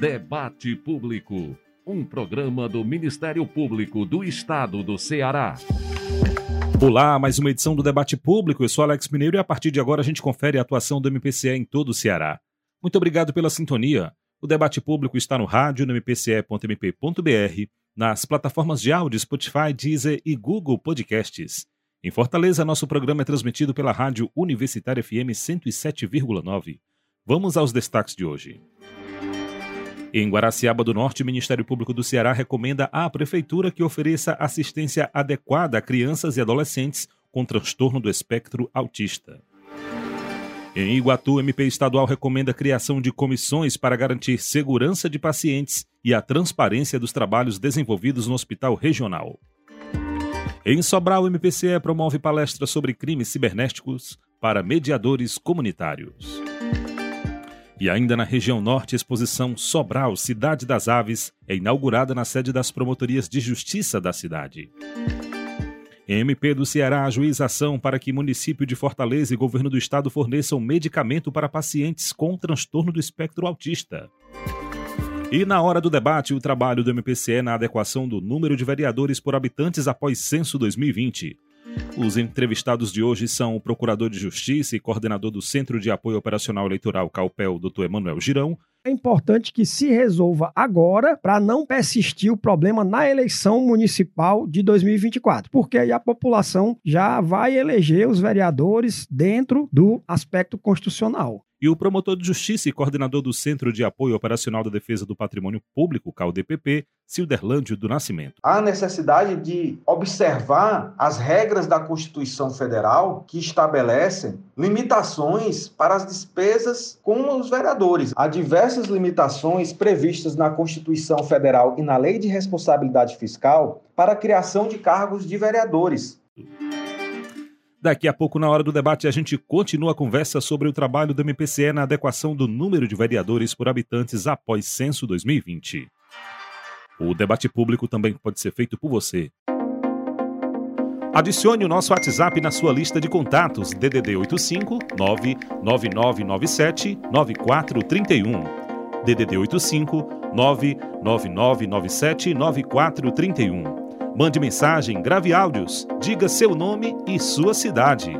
Debate Público, um programa do Ministério Público do Estado do Ceará. Olá, mais uma edição do Debate Público. Eu sou Alex Mineiro e a partir de agora a gente confere a atuação do MPCE em todo o Ceará. Muito obrigado pela sintonia. O Debate Público está no rádio, no mpce.mp.br, nas plataformas de áudio Spotify, Deezer e Google Podcasts. Em Fortaleza, nosso programa é transmitido pela Rádio Universitária FM 107,9. Vamos aos destaques de hoje. Em Guaraciaba do Norte, o Ministério Público do Ceará recomenda à Prefeitura que ofereça assistência adequada a crianças e adolescentes com transtorno do espectro autista. Em Iguatu, MP estadual recomenda a criação de comissões para garantir segurança de pacientes e a transparência dos trabalhos desenvolvidos no hospital regional. Em Sobral, o MPCE promove palestra sobre crimes cibernéticos para mediadores comunitários. E ainda na região norte, a exposição Sobral, Cidade das Aves, é inaugurada na sede das promotorias de justiça da cidade. MP do Ceará ajuiza ação para que município de Fortaleza e governo do estado forneçam medicamento para pacientes com transtorno do espectro autista. E na hora do debate, o trabalho do MPCE na adequação do número de vereadores por habitantes após censo 2020. Os entrevistados de hoje são o Procurador de Justiça e coordenador do Centro de Apoio Operacional Eleitoral CAUPEL, Dr. Emanuel Girão, é importante que se resolva agora para não persistir o problema na eleição municipal de 2024, porque aí a população já vai eleger os vereadores dentro do aspecto constitucional e o promotor de justiça e coordenador do Centro de Apoio Operacional da Defesa do Patrimônio Público, CalDPP, Cilderlândio do Nascimento. Há necessidade de observar as regras da Constituição Federal que estabelecem limitações para as despesas com os vereadores. Há diversas limitações previstas na Constituição Federal e na Lei de Responsabilidade Fiscal para a criação de cargos de vereadores. Daqui a pouco, na hora do debate, a gente continua a conversa sobre o trabalho do MPCE na adequação do número de vereadores por habitantes após censo 2020. O debate público também pode ser feito por você. Adicione o nosso WhatsApp na sua lista de contatos DDD 85 99997 9431. DDD 85 99997 9431. Mande mensagem, grave áudios, diga seu nome e sua cidade.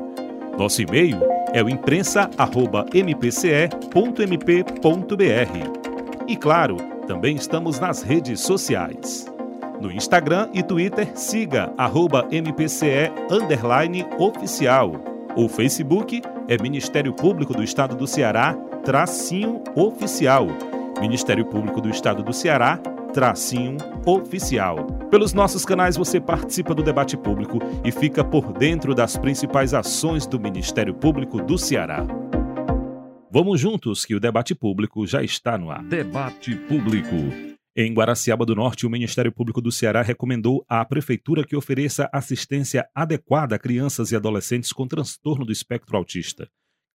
Nosso e-mail é o imprensa@mpce.mp.br. E claro, também estamos nas redes sociais. No Instagram e Twitter, siga arroba MPCE oficial. O Facebook é Ministério Público do Estado do Ceará, tracinho oficial. Ministério Público do Estado do Ceará, tracinho oficial. Pelos nossos canais você participa do debate público e fica por dentro das principais ações do Ministério Público do Ceará. Vamos juntos que o debate público já está no ar. Debate público. Em Guaraciaba do Norte, o Ministério Público do Ceará recomendou à prefeitura que ofereça assistência adequada a crianças e adolescentes com transtorno do espectro autista.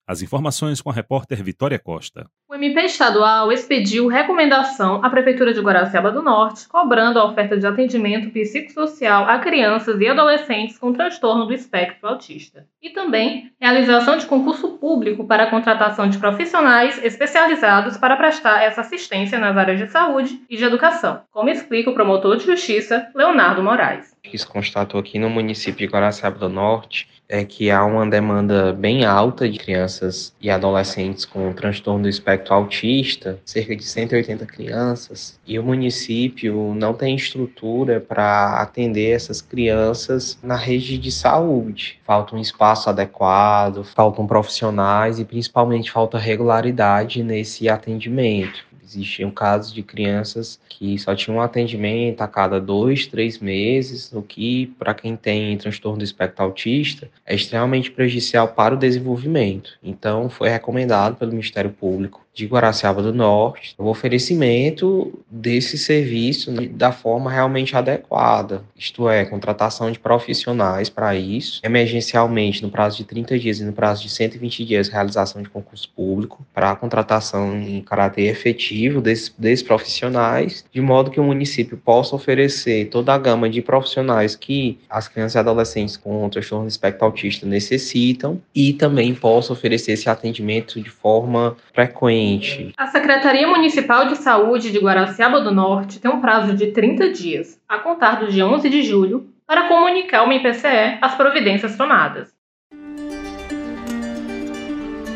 As informações com a repórter Vitória Costa. O MP estadual expediu recomendação à Prefeitura de Guaraciaba do Norte, cobrando a oferta de atendimento psicossocial a crianças e adolescentes com transtorno do espectro autista. E também realização de concurso público para a contratação de profissionais especializados para prestar essa assistência nas áreas de saúde e de educação, como explica o promotor de justiça Leonardo Moraes que se constatou aqui no município de Guaraciaba do Norte é que há uma demanda bem alta de crianças e adolescentes com transtorno do espectro autista, cerca de 180 crianças, e o município não tem estrutura para atender essas crianças na rede de saúde. Falta um espaço adequado, faltam profissionais e principalmente falta regularidade nesse atendimento. Existiam casos de crianças que só tinham atendimento a cada dois, três meses, o que, para quem tem transtorno do espectro autista, é extremamente prejudicial para o desenvolvimento. Então, foi recomendado pelo Ministério Público de Guaraciaba do Norte, o oferecimento desse serviço da forma realmente adequada, isto é, contratação de profissionais para isso, emergencialmente no prazo de 30 dias e no prazo de 120 dias realização de concurso público para a contratação em caráter efetivo desses, desses profissionais, de modo que o município possa oferecer toda a gama de profissionais que as crianças e adolescentes com transtorno espectro autista necessitam e também possa oferecer esse atendimento de forma frequente paciente. A Secretaria Municipal de Saúde de Guaraciaba do Norte tem um prazo de 30 dias, a contar do dia 11 de julho, para comunicar ao MPCE as providências tomadas.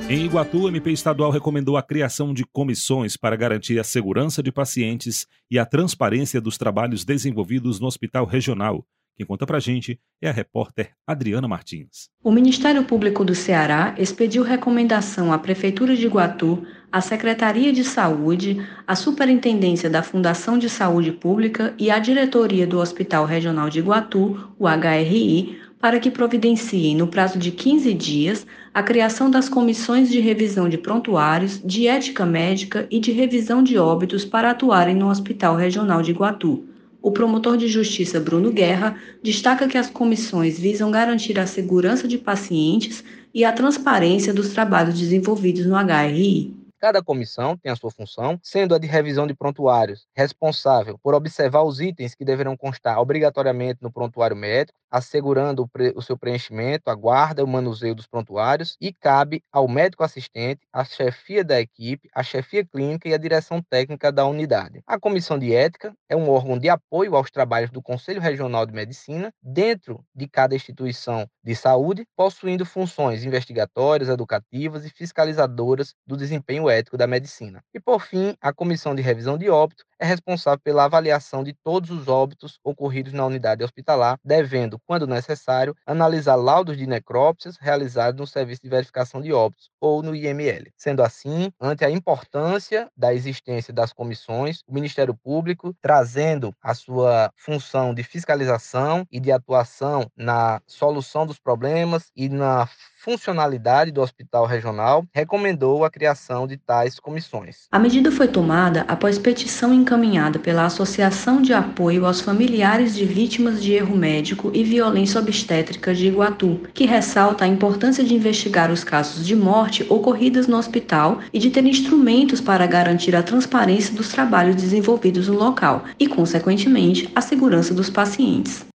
Em Iguatu, o MP estadual recomendou a criação de comissões para garantir a segurança de pacientes e a transparência dos trabalhos desenvolvidos no Hospital Regional. Quem conta pra gente é a repórter Adriana Martins. O Ministério Público do Ceará expediu recomendação à Prefeitura de Iguatu, à Secretaria de Saúde, à Superintendência da Fundação de Saúde Pública e à Diretoria do Hospital Regional de Iguatu, o HRI, para que providenciem, no prazo de 15 dias, a criação das comissões de revisão de prontuários, de ética médica e de revisão de óbitos para atuarem no Hospital Regional de Iguatu. O promotor de justiça Bruno Guerra destaca que as comissões visam garantir a segurança de pacientes e a transparência dos trabalhos desenvolvidos no HRI. Cada comissão tem a sua função, sendo a de revisão de prontuários, responsável por observar os itens que deverão constar obrigatoriamente no prontuário médico, assegurando o, pre o seu preenchimento, a guarda o manuseio dos prontuários, e cabe ao médico assistente, a chefia da equipe, a chefia clínica e a direção técnica da unidade. A comissão de ética é um órgão de apoio aos trabalhos do Conselho Regional de Medicina, dentro de cada instituição de saúde, possuindo funções investigatórias, educativas e fiscalizadoras do desempenho ético da medicina. E, por fim, a comissão de revisão de óbito é responsável pela avaliação de todos os óbitos ocorridos na unidade hospitalar, devendo, quando necessário, analisar laudos de necrópsias realizados no Serviço de Verificação de Óbitos, ou no IML. Sendo assim, ante a importância da existência das comissões, o Ministério Público, trazendo a sua função de fiscalização e de atuação na solução dos problemas e na funcionalidade do hospital regional, recomendou a criação de tais comissões. A medida foi tomada após petição encaminhada pela Associação de Apoio aos Familiares de Vítimas de Erro Médico e Violência Obstétrica de Iguatu, que ressalta a importância de investigar os casos de morte ocorridas no hospital e de ter instrumentos para garantir a transparência dos trabalhos desenvolvidos no local e, consequentemente, a segurança dos pacientes.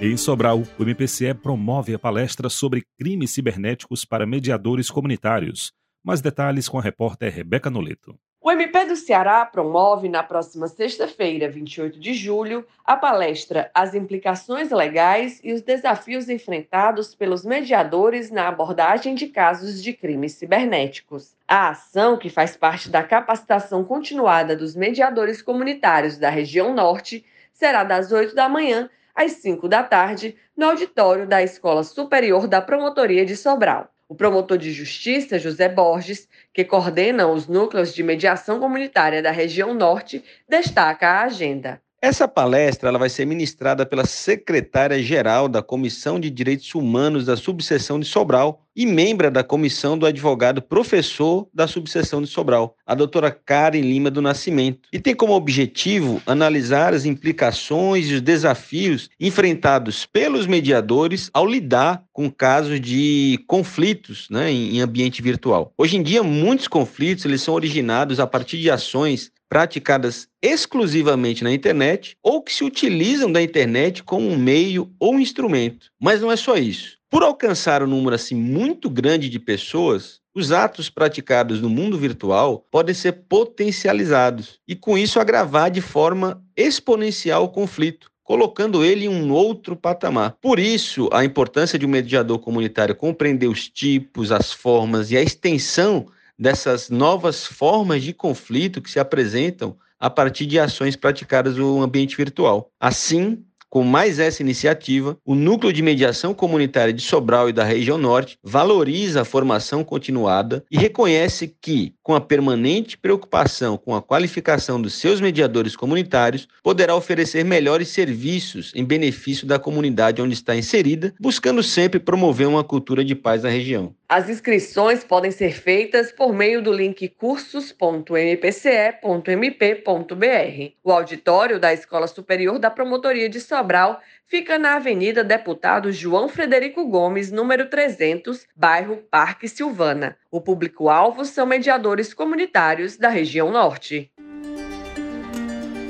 Em Sobral, o MPCE promove a palestra sobre crimes cibernéticos para mediadores comunitários. Mais detalhes com a repórter Rebeca Noleto. O MP do Ceará promove na próxima sexta-feira, 28 de julho, a palestra As implicações legais e os desafios enfrentados pelos mediadores na abordagem de casos de crimes cibernéticos. A ação, que faz parte da capacitação continuada dos mediadores comunitários da região Norte, será das 8 da manhã às 5 da tarde, no auditório da Escola Superior da Promotoria de Sobral. O promotor de justiça, José Borges, que coordena os núcleos de mediação comunitária da região norte, destaca a agenda. Essa palestra ela vai ser ministrada pela secretária-geral da Comissão de Direitos Humanos da Subseção de Sobral e membra da comissão do advogado professor da subseção de Sobral, a doutora Karen Lima do Nascimento, e tem como objetivo analisar as implicações e os desafios enfrentados pelos mediadores ao lidar com casos de conflitos né, em ambiente virtual. Hoje em dia, muitos conflitos eles são originados a partir de ações praticadas exclusivamente na internet ou que se utilizam da internet como um meio ou instrumento. Mas não é só isso. Por alcançar um número assim muito grande de pessoas, os atos praticados no mundo virtual podem ser potencializados e com isso agravar de forma exponencial o conflito, colocando ele em um outro patamar. Por isso, a importância de um mediador comunitário compreender os tipos, as formas e a extensão dessas novas formas de conflito que se apresentam a partir de ações praticadas no ambiente virtual. Assim, com mais essa iniciativa, o Núcleo de Mediação Comunitária de Sobral e da região norte valoriza a formação continuada e reconhece que, com a permanente preocupação com a qualificação dos seus mediadores comunitários, poderá oferecer melhores serviços em benefício da comunidade onde está inserida, buscando sempre promover uma cultura de paz na região. As inscrições podem ser feitas por meio do link cursos.mpce.mp.br. O auditório da Escola Superior da Promotoria de Sobral fica na Avenida Deputado João Frederico Gomes, número 300, bairro Parque Silvana. O público-alvo são mediadores comunitários da região norte.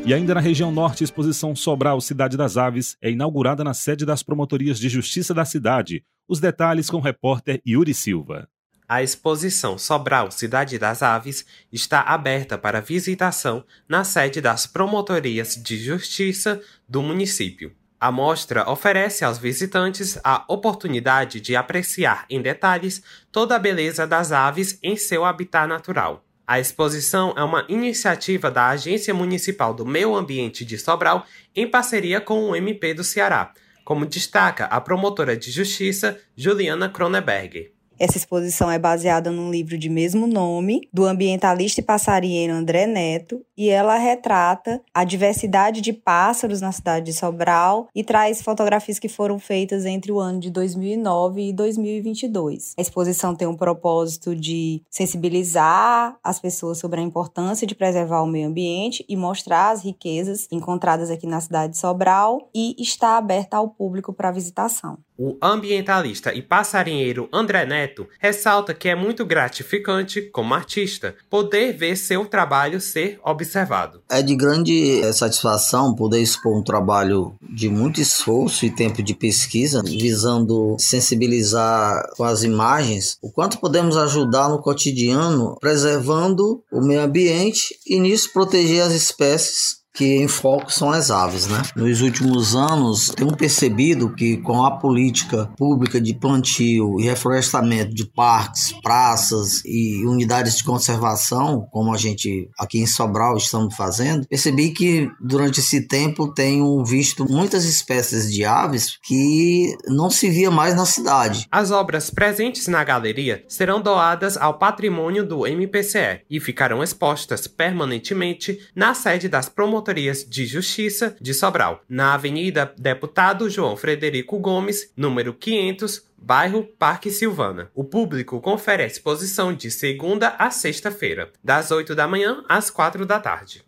E ainda na região norte, a exposição Sobral Cidade das Aves é inaugurada na sede das promotorias de justiça da cidade. Os detalhes com o repórter Yuri Silva. A exposição Sobral Cidade das Aves está aberta para visitação na sede das Promotorias de Justiça do município. A mostra oferece aos visitantes a oportunidade de apreciar em detalhes toda a beleza das aves em seu habitat natural. A exposição é uma iniciativa da Agência Municipal do Meio Ambiente de Sobral em parceria com o MP do Ceará, como destaca a promotora de justiça Juliana Kroneberg. Essa exposição é baseada num livro de mesmo nome, do ambientalista e passarinheiro André Neto, e ela retrata a diversidade de pássaros na cidade de Sobral e traz fotografias que foram feitas entre o ano de 2009 e 2022. A exposição tem um propósito de sensibilizar as pessoas sobre a importância de preservar o meio ambiente e mostrar as riquezas encontradas aqui na cidade de Sobral e está aberta ao público para visitação. O ambientalista e passarinheiro André Neto ressalta que é muito gratificante, como artista, poder ver seu trabalho ser observado. É de grande eh, satisfação poder expor um trabalho de muito esforço e tempo de pesquisa, visando sensibilizar com as imagens o quanto podemos ajudar no cotidiano, preservando o meio ambiente e nisso proteger as espécies que em foco são as aves, né? Nos últimos anos, tenho percebido que com a política pública de plantio e reflorestamento de parques, praças e unidades de conservação, como a gente aqui em Sobral estamos fazendo, percebi que durante esse tempo tenho visto muitas espécies de aves que não se via mais na cidade. As obras presentes na galeria serão doadas ao patrimônio do MPCE e ficarão expostas permanentemente na sede das promotorias Promotorias de Justiça de Sobral, na Avenida Deputado João Frederico Gomes, número 500, bairro Parque Silvana. O público confere a exposição de segunda a sexta-feira, das 8 da manhã às 4 da tarde.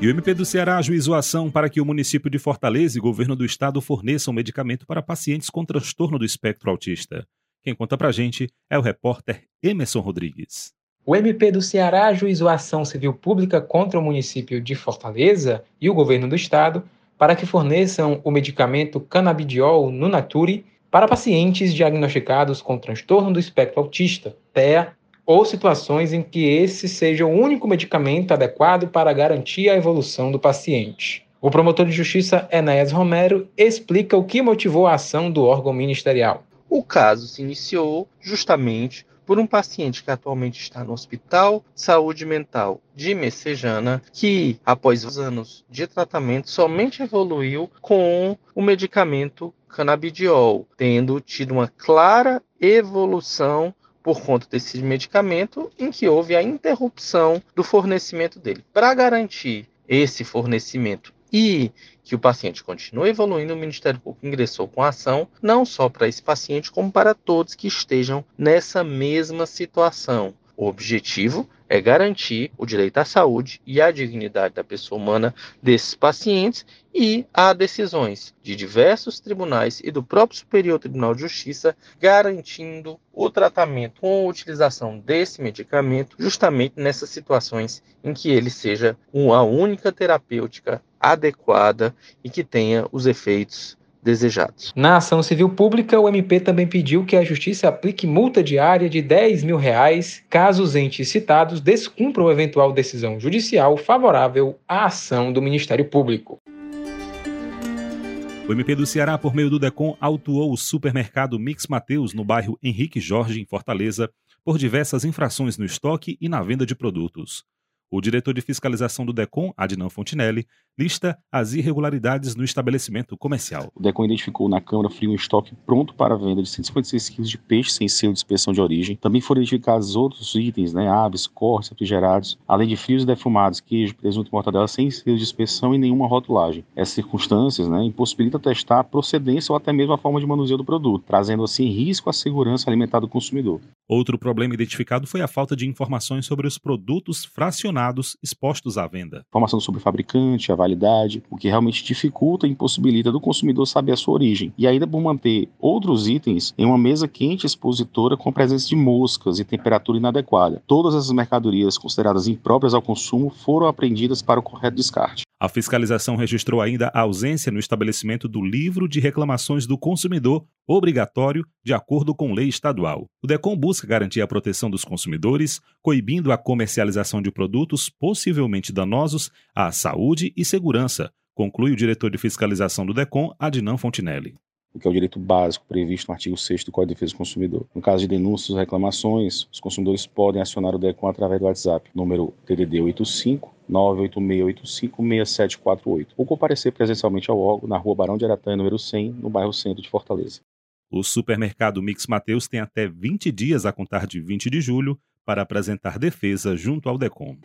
E o MP do Ceará ajuizou ação para que o município de Fortaleza e governo do estado forneçam medicamento para pacientes com transtorno do espectro autista. Quem conta pra gente é o repórter Emerson Rodrigues. O MP do Ceará ajuizou ação civil pública contra o município de Fortaleza e o governo do estado para que forneçam o medicamento canabidiol Nunature para pacientes diagnosticados com transtorno do espectro autista, TEA, ou situações em que esse seja o único medicamento adequado para garantir a evolução do paciente. O promotor de justiça Enéas Romero explica o que motivou a ação do órgão ministerial. O caso se iniciou justamente por um paciente que atualmente está no Hospital Saúde Mental de Messejana, que após anos de tratamento somente evoluiu com o medicamento canabidiol, tendo tido uma clara evolução por conta desse medicamento em que houve a interrupção do fornecimento dele. Para garantir esse fornecimento e que o paciente continue evoluindo, o Ministério Público ingressou com ação, não só para esse paciente, como para todos que estejam nessa mesma situação. O objetivo é garantir o direito à saúde e à dignidade da pessoa humana desses pacientes e há decisões de diversos tribunais e do próprio Superior Tribunal de Justiça garantindo o tratamento com a utilização desse medicamento justamente nessas situações em que ele seja uma única terapêutica adequada e que tenha os efeitos desejados. Na ação civil pública, o MP também pediu que a Justiça aplique multa diária de 10 mil reais caso os entes citados descumpram eventual decisão judicial favorável à ação do Ministério Público. O MP do Ceará, por meio do DECOM, autuou o supermercado Mix Mateus no bairro Henrique Jorge, em Fortaleza, por diversas infrações no estoque e na venda de produtos. O diretor de fiscalização do DECOM, Adnan Fontinelli, lista as irregularidades no estabelecimento comercial. O DECOM identificou na Câmara Frio um estoque pronto para venda de 156 quilos de peixe sem selo de inspeção de origem. Também foram identificados outros itens, né, aves, cortes, refrigerados, além de frios e defumados, queijo, presunto e mortadela sem selo de inspeção e nenhuma rotulagem. Essas circunstâncias né, impossibilitam testar a procedência ou até mesmo a forma de manuseio do produto, trazendo assim risco à segurança alimentar do consumidor. Outro problema identificado foi a falta de informações sobre os produtos fracionados expostos à venda. Informação sobre o fabricante, a validade, o que realmente dificulta e impossibilita do consumidor saber a sua origem. E ainda por manter outros itens em uma mesa quente expositora com presença de moscas e temperatura inadequada. Todas as mercadorias consideradas impróprias ao consumo foram apreendidas para o correto descarte. A fiscalização registrou ainda a ausência no estabelecimento do livro de reclamações do consumidor, obrigatório de acordo com lei estadual. O DECOM busca garantir a proteção dos consumidores, coibindo a comercialização de produtos possivelmente danosos à saúde e segurança, conclui o diretor de fiscalização do DECOM, Adnan Fontinelli o que é o direito básico previsto no artigo 6 do Código de Defesa do Consumidor. No caso de denúncias ou reclamações, os consumidores podem acionar o DECOM através do WhatsApp, número TDD 85 986856748, ou comparecer presencialmente ao órgão na Rua Barão de Aratanha, número 100, no bairro Centro de Fortaleza. O supermercado Mix Mateus tem até 20 dias a contar de 20 de julho para apresentar defesa junto ao DECOM.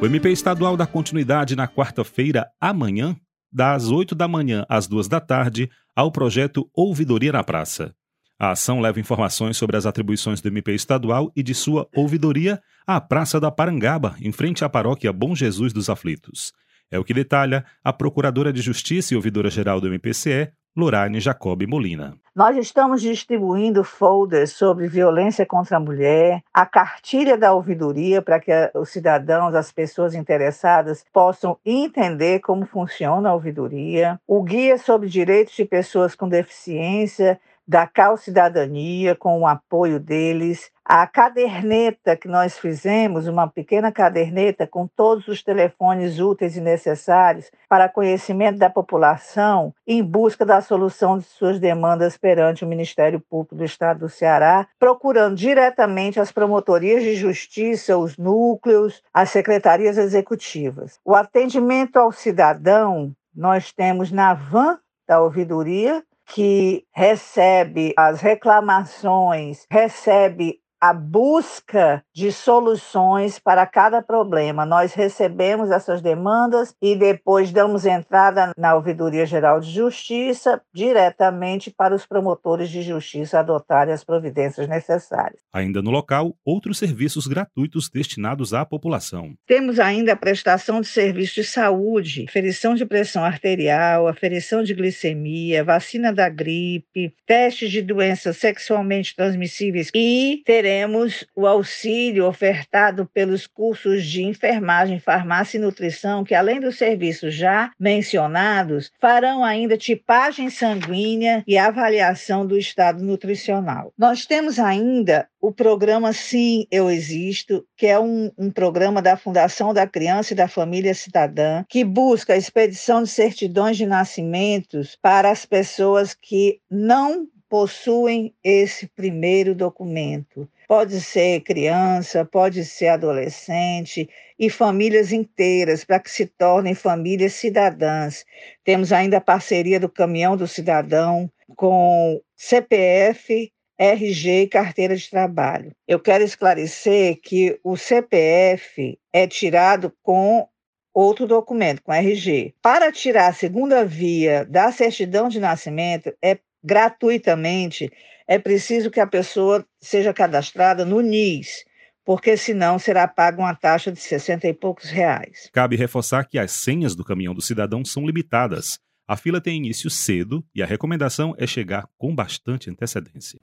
O MP estadual dá continuidade na quarta-feira, amanhã, das 8 da manhã às 2 da tarde, ao projeto Ouvidoria na Praça. A ação leva informações sobre as atribuições do MP estadual e de sua ouvidoria à Praça da Parangaba, em frente à paróquia Bom Jesus dos Aflitos. É o que detalha a Procuradora de Justiça e Ouvidora-Geral do MPCE, Lorane Jacob Molina. Nós estamos distribuindo folders sobre violência contra a mulher, a cartilha da ouvidoria para que os cidadãos, as pessoas interessadas possam entender como funciona a ouvidoria, o guia sobre direitos de pessoas com deficiência da Cal Cidadania, com o apoio deles, a caderneta que nós fizemos, uma pequena caderneta com todos os telefones úteis e necessários para conhecimento da população em busca da solução de suas demandas perante o Ministério Público do Estado do Ceará, procurando diretamente as promotorias de justiça, os núcleos, as secretarias executivas. O atendimento ao cidadão nós temos na van da ouvidoria, que recebe as reclamações, recebe a busca de soluções para cada problema. Nós recebemos essas demandas e depois damos entrada na Ouvidoria Geral de Justiça diretamente para os promotores de justiça adotarem as providências necessárias. Ainda no local, outros serviços gratuitos destinados à população. Temos ainda a prestação de serviços de saúde, aferição de pressão arterial, aferição de glicemia, vacina da gripe, testes de doenças sexualmente transmissíveis e teremos teremos o auxílio ofertado pelos cursos de enfermagem, farmácia e nutrição, que além dos serviços já mencionados, farão ainda tipagem sanguínea e avaliação do estado nutricional. Nós temos ainda o programa Sim, Eu Existo, que é um, um, programa da Fundação da Criança e da Família Cidadã, que busca a expedição de certidões de nascimentos para as pessoas que não possuem esse primeiro documento. Pode ser criança, pode ser adolescente e famílias inteiras, para que se tornem famílias cidadãs. Temos ainda a parceria do Caminhão do Cidadão com CPF, RG e carteira de trabalho. Eu quero esclarecer que o CPF é tirado com outro documento, com RG. Para tirar a segunda via da certidão de nascimento, é gratuitamente é preciso que a pessoa seja cadastrada no NIS, porque senão será paga uma taxa de 60 e poucos reais. Cabe reforçar que as senhas do caminhão do cidadão são limitadas. A fila tem início cedo e a recomendação é chegar com bastante antecedência.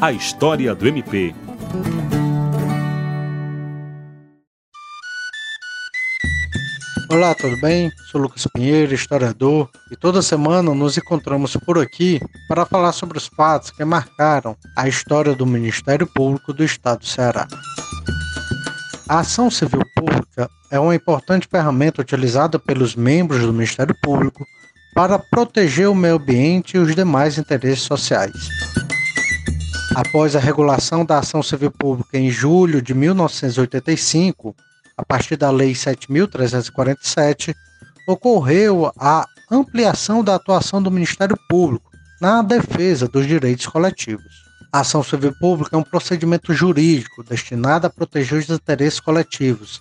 A história do MP. Olá, tudo bem? Sou Lucas Pinheiro, historiador, e toda semana nos encontramos por aqui para falar sobre os fatos que marcaram a história do Ministério Público do Estado do Ceará. A ação civil pública é uma importante ferramenta utilizada pelos membros do Ministério Público para proteger o meio ambiente e os demais interesses sociais. Após a regulação da ação civil pública em julho de 1985, a partir da Lei 7.347, ocorreu a ampliação da atuação do Ministério Público na defesa dos direitos coletivos. A ação civil pública é um procedimento jurídico destinado a proteger os interesses coletivos,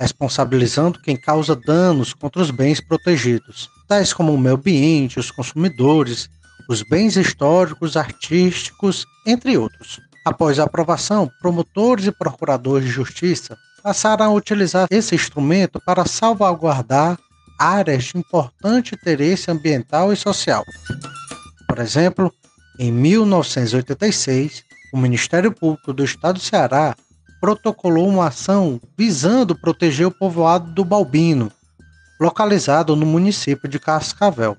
responsabilizando quem causa danos contra os bens protegidos, tais como o meio ambiente, os consumidores, os bens históricos, artísticos, entre outros. Após a aprovação, promotores e procuradores de justiça passaram a utilizar esse instrumento para salvaguardar áreas de importante interesse ambiental e social. Por exemplo, em 1986, o Ministério Público do Estado do Ceará protocolou uma ação visando proteger o povoado do Balbino, localizado no município de Cascavel.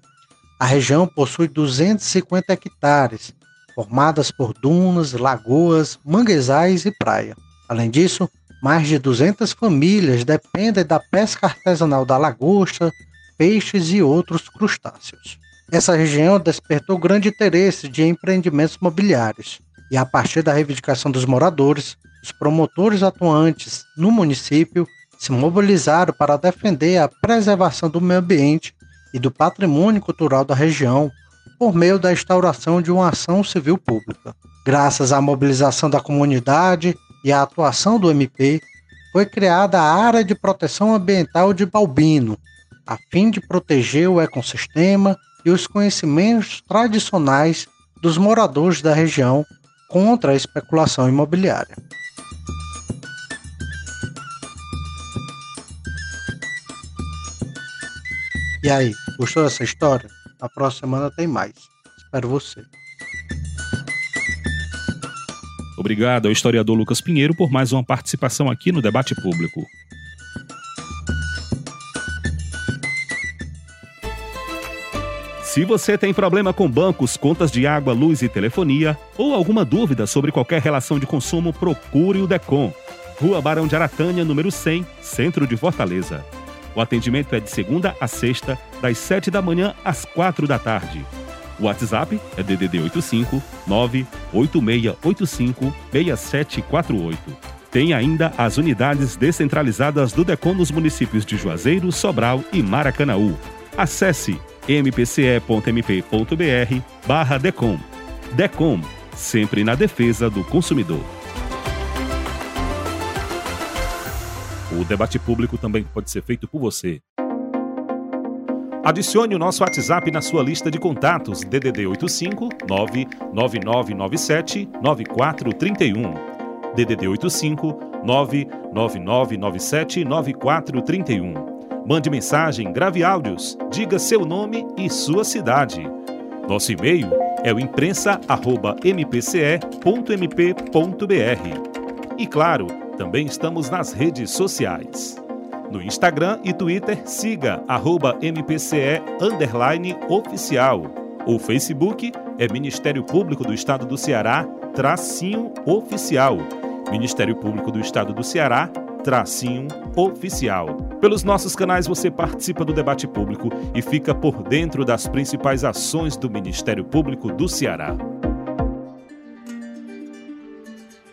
A região possui 250 hectares, formadas por dunas, lagoas, manguezais e praia. Além disso, mais de 200 famílias dependem da pesca artesanal da lagosta, peixes e outros crustáceos. Essa região despertou grande interesse de empreendimentos mobiliários, e a partir da reivindicação dos moradores, os promotores atuantes no município se mobilizaram para defender a preservação do meio ambiente e do patrimônio cultural da região por meio da instauração de uma ação civil pública. Graças à mobilização da comunidade e à atuação do MP, foi criada a Área de Proteção Ambiental de Balbino, a fim de proteger o ecossistema e os conhecimentos tradicionais dos moradores da região contra a especulação imobiliária. E aí, gostou dessa história? Na próxima semana tem mais. Espero você. Obrigado ao historiador Lucas Pinheiro por mais uma participação aqui no debate público. Se você tem problema com bancos, contas de água, luz e telefonia, ou alguma dúvida sobre qualquer relação de consumo, procure o DECOM. Rua Barão de Aratânia, número 100, Centro de Fortaleza. O atendimento é de segunda a sexta, das 7 da manhã às 4 da tarde. O WhatsApp é DDD 85 98685 6748. Tem ainda as unidades descentralizadas do DECOM nos municípios de Juazeiro, Sobral e Maracanaú. Acesse mpce.mp.br barra DECOM. DECOM, sempre na defesa do consumidor. O debate público também pode ser feito por você. Adicione o nosso WhatsApp na sua lista de contatos DDD 85 99997 9431. DDD 85 99997 9431. Mande mensagem, grave áudios, diga seu nome e sua cidade. Nosso e-mail é o imprensa@mpce.mp.br. E claro, também estamos nas redes sociais. No Instagram e Twitter, siga arroba MPCE oficial. O Facebook é Ministério Público do Estado do Ceará, tracinho oficial. Ministério Público do Estado do Ceará, tracinho oficial. Pelos nossos canais você participa do debate público e fica por dentro das principais ações do Ministério Público do Ceará.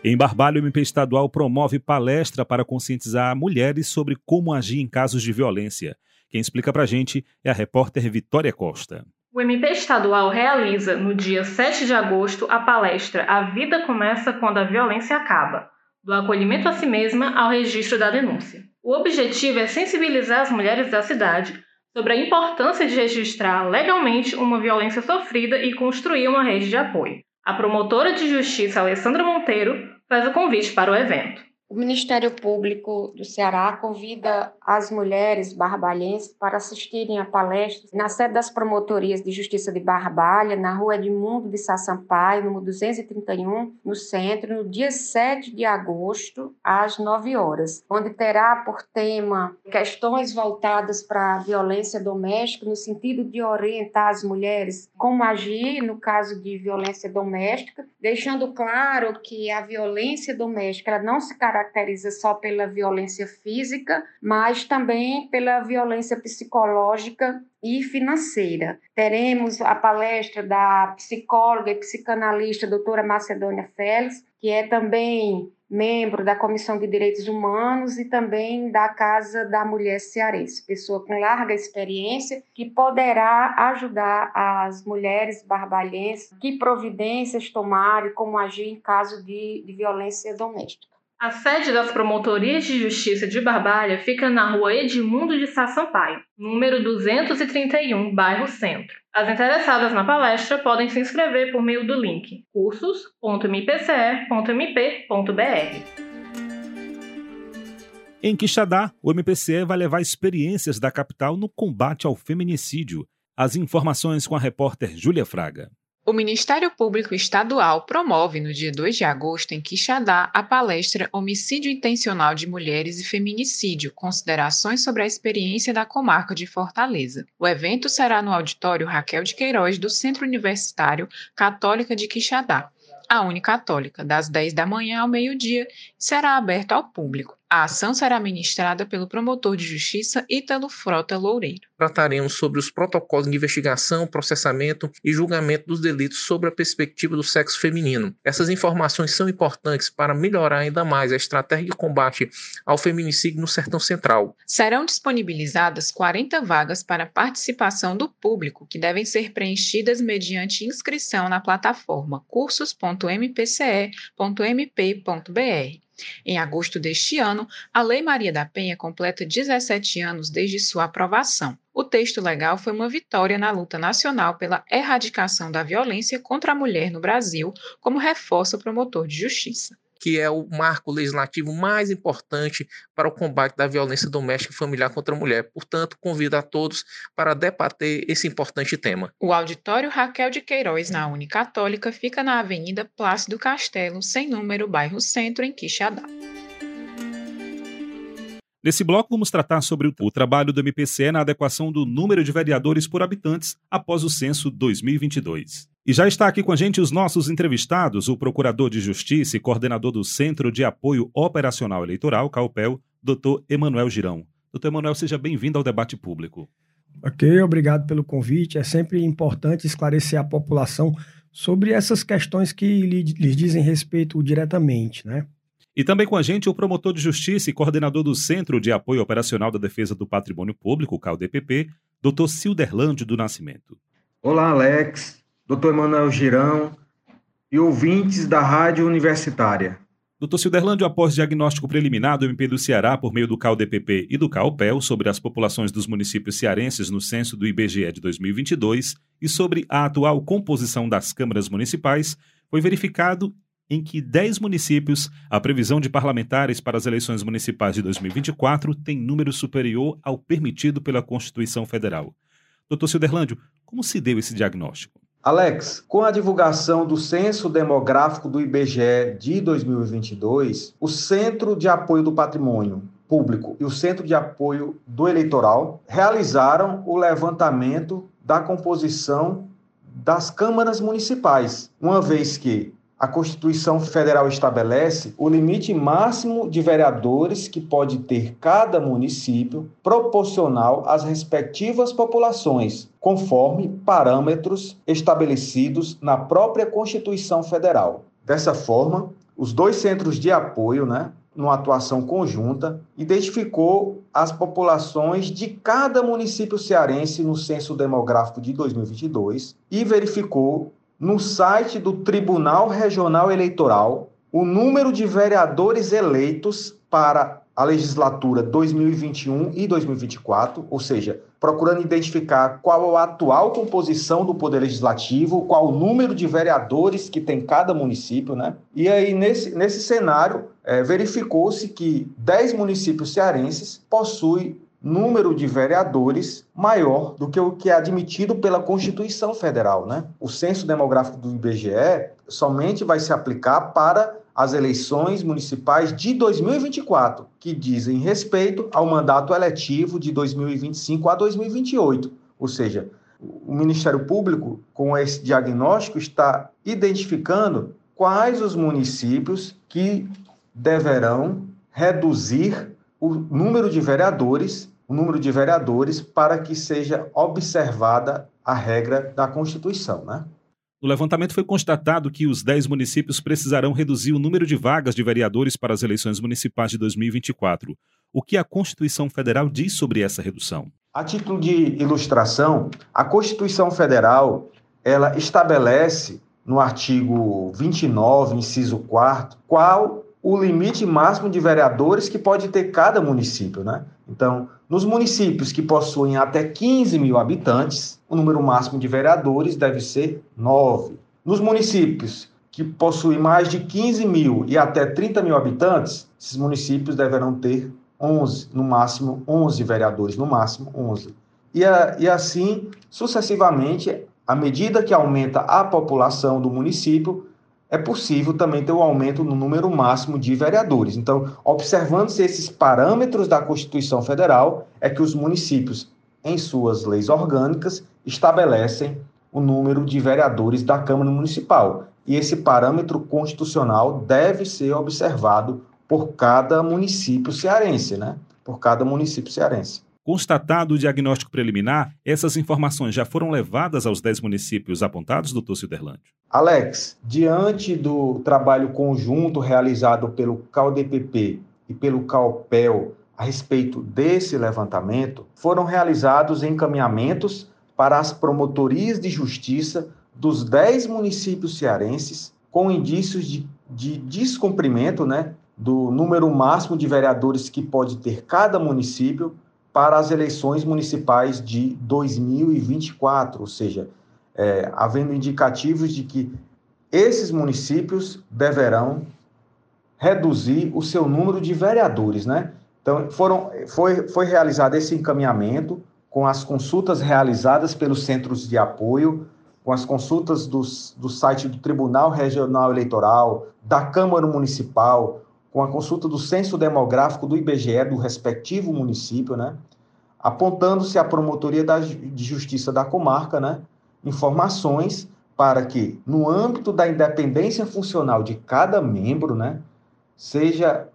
Em Barbalho, o MP estadual promove palestra para conscientizar mulheres sobre como agir em casos de violência. Quem explica pra gente é a repórter Vitória Costa. O MP estadual realiza, no dia 7 de agosto, a palestra A Vida Começa Quando a Violência Acaba, do acolhimento a si mesma ao registro da denúncia. O objetivo é sensibilizar as mulheres da cidade sobre a importância de registrar legalmente uma violência sofrida e construir uma rede de apoio. A promotora de justiça Alessandra Monteiro faz o convite para o evento. O Ministério Público do Ceará convida as mulheres barbalhenses para assistirem a palestras na sede das promotorias de justiça de Barbalha, na rua Edmundo de Sassampaio, número 231, no centro, no dia 7 de agosto, às 9 horas, onde terá por tema questões voltadas para a violência doméstica, no sentido de orientar as mulheres como agir no caso de violência doméstica, deixando claro que a violência doméstica não se caracteriza caracteriza só pela violência física, mas também pela violência psicológica e financeira. Teremos a palestra da psicóloga e psicanalista doutora Macedônia Félix, que é também membro da Comissão de Direitos Humanos e também da Casa da Mulher Cearense, pessoa com larga experiência que poderá ajudar as mulheres barbalhenses que providências tomar e como agir em caso de, de violência doméstica. A sede das Promotorias de Justiça de Barbalha fica na rua Edmundo de Sá Sampaio, número 231, bairro Centro. As interessadas na palestra podem se inscrever por meio do link cursos.mpce.mp.br. Em Quixadá, o MPCE vai levar experiências da capital no combate ao feminicídio. As informações com a repórter Júlia Fraga. O Ministério Público Estadual promove no dia 2 de agosto em Quixadá a palestra Homicídio Intencional de Mulheres e Feminicídio: Considerações sobre a experiência da comarca de Fortaleza. O evento será no auditório Raquel de Queiroz do Centro Universitário Católica de Quixadá a Unicatólica, das 10 da manhã ao meio-dia, será aberta ao público. A ação será ministrada pelo promotor de justiça Ítalo Frota Loureiro. Trataremos sobre os protocolos de investigação, processamento e julgamento dos delitos sobre a perspectiva do sexo feminino. Essas informações são importantes para melhorar ainda mais a estratégia de combate ao feminicídio no Sertão Central. Serão disponibilizadas 40 vagas para participação do público, que devem ser preenchidas mediante inscrição na plataforma cursos.mpce.mp.br. Em agosto deste ano, a Lei Maria da Penha completa 17 anos desde sua aprovação. O texto legal foi uma vitória na luta nacional pela erradicação da violência contra a mulher no Brasil, como reforça o promotor de justiça que é o marco legislativo mais importante para o combate da violência doméstica e familiar contra a mulher. Portanto, convido a todos para debater esse importante tema. O auditório Raquel de Queiroz, na Unicatólica, fica na Avenida Plácido Castelo, sem número, bairro Centro, em Quixadá. Nesse bloco, vamos tratar sobre o trabalho do MPCE na adequação do número de vereadores por habitantes após o censo 2022. E já está aqui com a gente os nossos entrevistados, o Procurador de Justiça e coordenador do Centro de Apoio Operacional Eleitoral, CAUPEL, doutor Emanuel Girão. Doutor Emanuel, seja bem-vindo ao debate público. Ok, obrigado pelo convite. É sempre importante esclarecer a população sobre essas questões que lhes dizem respeito diretamente, né? E também com a gente o promotor de justiça e coordenador do Centro de Apoio Operacional da Defesa do Patrimônio Público, CAUDPP, doutor Silderlândio do Nascimento. Olá, Alex doutor Emanuel Girão e ouvintes da Rádio Universitária. Doutor Silderlândio, após diagnóstico preliminar do MP do Ceará por meio do CAUDPP e do CAUPEL sobre as populações dos municípios cearenses no censo do IBGE de 2022 e sobre a atual composição das câmaras municipais, foi verificado em que 10 municípios a previsão de parlamentares para as eleições municipais de 2024 tem número superior ao permitido pela Constituição Federal. Doutor Silderlândio, como se deu esse diagnóstico? Alex, com a divulgação do Censo Demográfico do IBGE de 2022, o Centro de Apoio do Patrimônio Público e o Centro de Apoio do Eleitoral realizaram o levantamento da composição das câmaras municipais, uma vez que a Constituição Federal estabelece o limite máximo de vereadores que pode ter cada município, proporcional às respectivas populações, conforme parâmetros estabelecidos na própria Constituição Federal. Dessa forma, os dois centros de apoio, né, numa atuação conjunta, identificou as populações de cada município cearense no censo demográfico de 2022 e verificou no site do Tribunal Regional Eleitoral o número de vereadores eleitos para a legislatura 2021 e 2024, ou seja, procurando identificar qual a atual composição do Poder Legislativo, qual o número de vereadores que tem cada município, né? E aí, nesse, nesse cenário, é, verificou-se que 10 municípios cearenses possuem número de vereadores maior do que o que é admitido pela Constituição Federal. Né? O censo demográfico do IBGE somente vai se aplicar para as eleições municipais de 2024, que dizem respeito ao mandato eletivo de 2025 a 2028. Ou seja, o Ministério Público, com esse diagnóstico, está identificando quais os municípios que deverão reduzir o número de vereadores o número de vereadores para que seja observada a regra da Constituição, né? No levantamento foi constatado que os 10 municípios precisarão reduzir o número de vagas de vereadores para as eleições municipais de 2024. O que a Constituição Federal diz sobre essa redução? A título de ilustração, a Constituição Federal, ela estabelece no artigo 29, inciso 4, qual o limite máximo de vereadores que pode ter cada município, né? Então, nos municípios que possuem até 15 mil habitantes, o número máximo de vereadores deve ser 9. Nos municípios que possuem mais de 15 mil e até 30 mil habitantes, esses municípios deverão ter 11, no máximo 11 vereadores, no máximo 11. E, a, e assim, sucessivamente, à medida que aumenta a população do município, é possível também ter um aumento no número máximo de vereadores. Então, observando-se esses parâmetros da Constituição Federal, é que os municípios, em suas leis orgânicas, estabelecem o número de vereadores da Câmara Municipal. E esse parâmetro constitucional deve ser observado por cada município cearense, né? Por cada município cearense. Constatado o diagnóstico preliminar, essas informações já foram levadas aos 10 municípios apontados, doutor Silderlândio? Alex, diante do trabalho conjunto realizado pelo CalDPP e pelo CalPEL a respeito desse levantamento, foram realizados encaminhamentos para as promotorias de justiça dos 10 municípios cearenses com indícios de, de descumprimento né, do número máximo de vereadores que pode ter cada município para as eleições municipais de 2024, ou seja, é, havendo indicativos de que esses municípios deverão reduzir o seu número de vereadores, né? Então, foram, foi, foi realizado esse encaminhamento com as consultas realizadas pelos centros de apoio, com as consultas dos, do site do Tribunal Regional Eleitoral, da Câmara Municipal, com a consulta do censo demográfico do IBGE do respectivo município, né? Apontando-se à promotoria da, de justiça da comarca, né? Informações para que, no âmbito da independência funcional de cada membro, né? Seja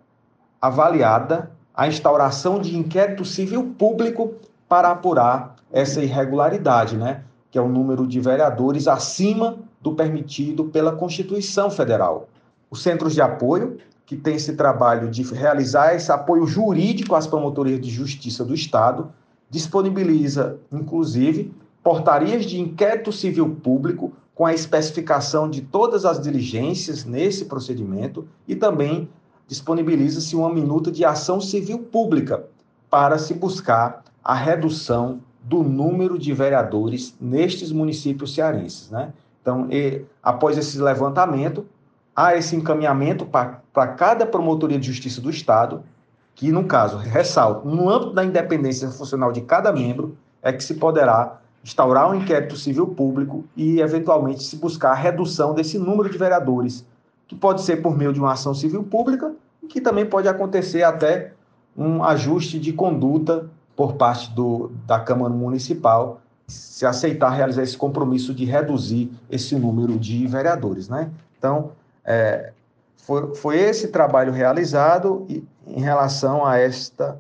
avaliada a instauração de inquérito civil público para apurar essa irregularidade, né? Que é o número de vereadores acima do permitido pela Constituição Federal. Os centros de apoio que tem esse trabalho de realizar esse apoio jurídico às promotorias de justiça do Estado, disponibiliza, inclusive, portarias de inquérito civil público com a especificação de todas as diligências nesse procedimento e também disponibiliza-se uma minuta de ação civil pública para se buscar a redução do número de vereadores nestes municípios cearenses. Né? Então, e, após esse levantamento, há esse encaminhamento para cada promotoria de justiça do Estado, que, no caso, ressalto, no âmbito da independência funcional de cada membro, é que se poderá instaurar um inquérito civil público e, eventualmente, se buscar a redução desse número de vereadores, que pode ser por meio de uma ação civil pública, e que também pode acontecer até um ajuste de conduta por parte do, da Câmara Municipal, se aceitar realizar esse compromisso de reduzir esse número de vereadores. Né? Então, é, foi, foi esse trabalho realizado em relação a esta,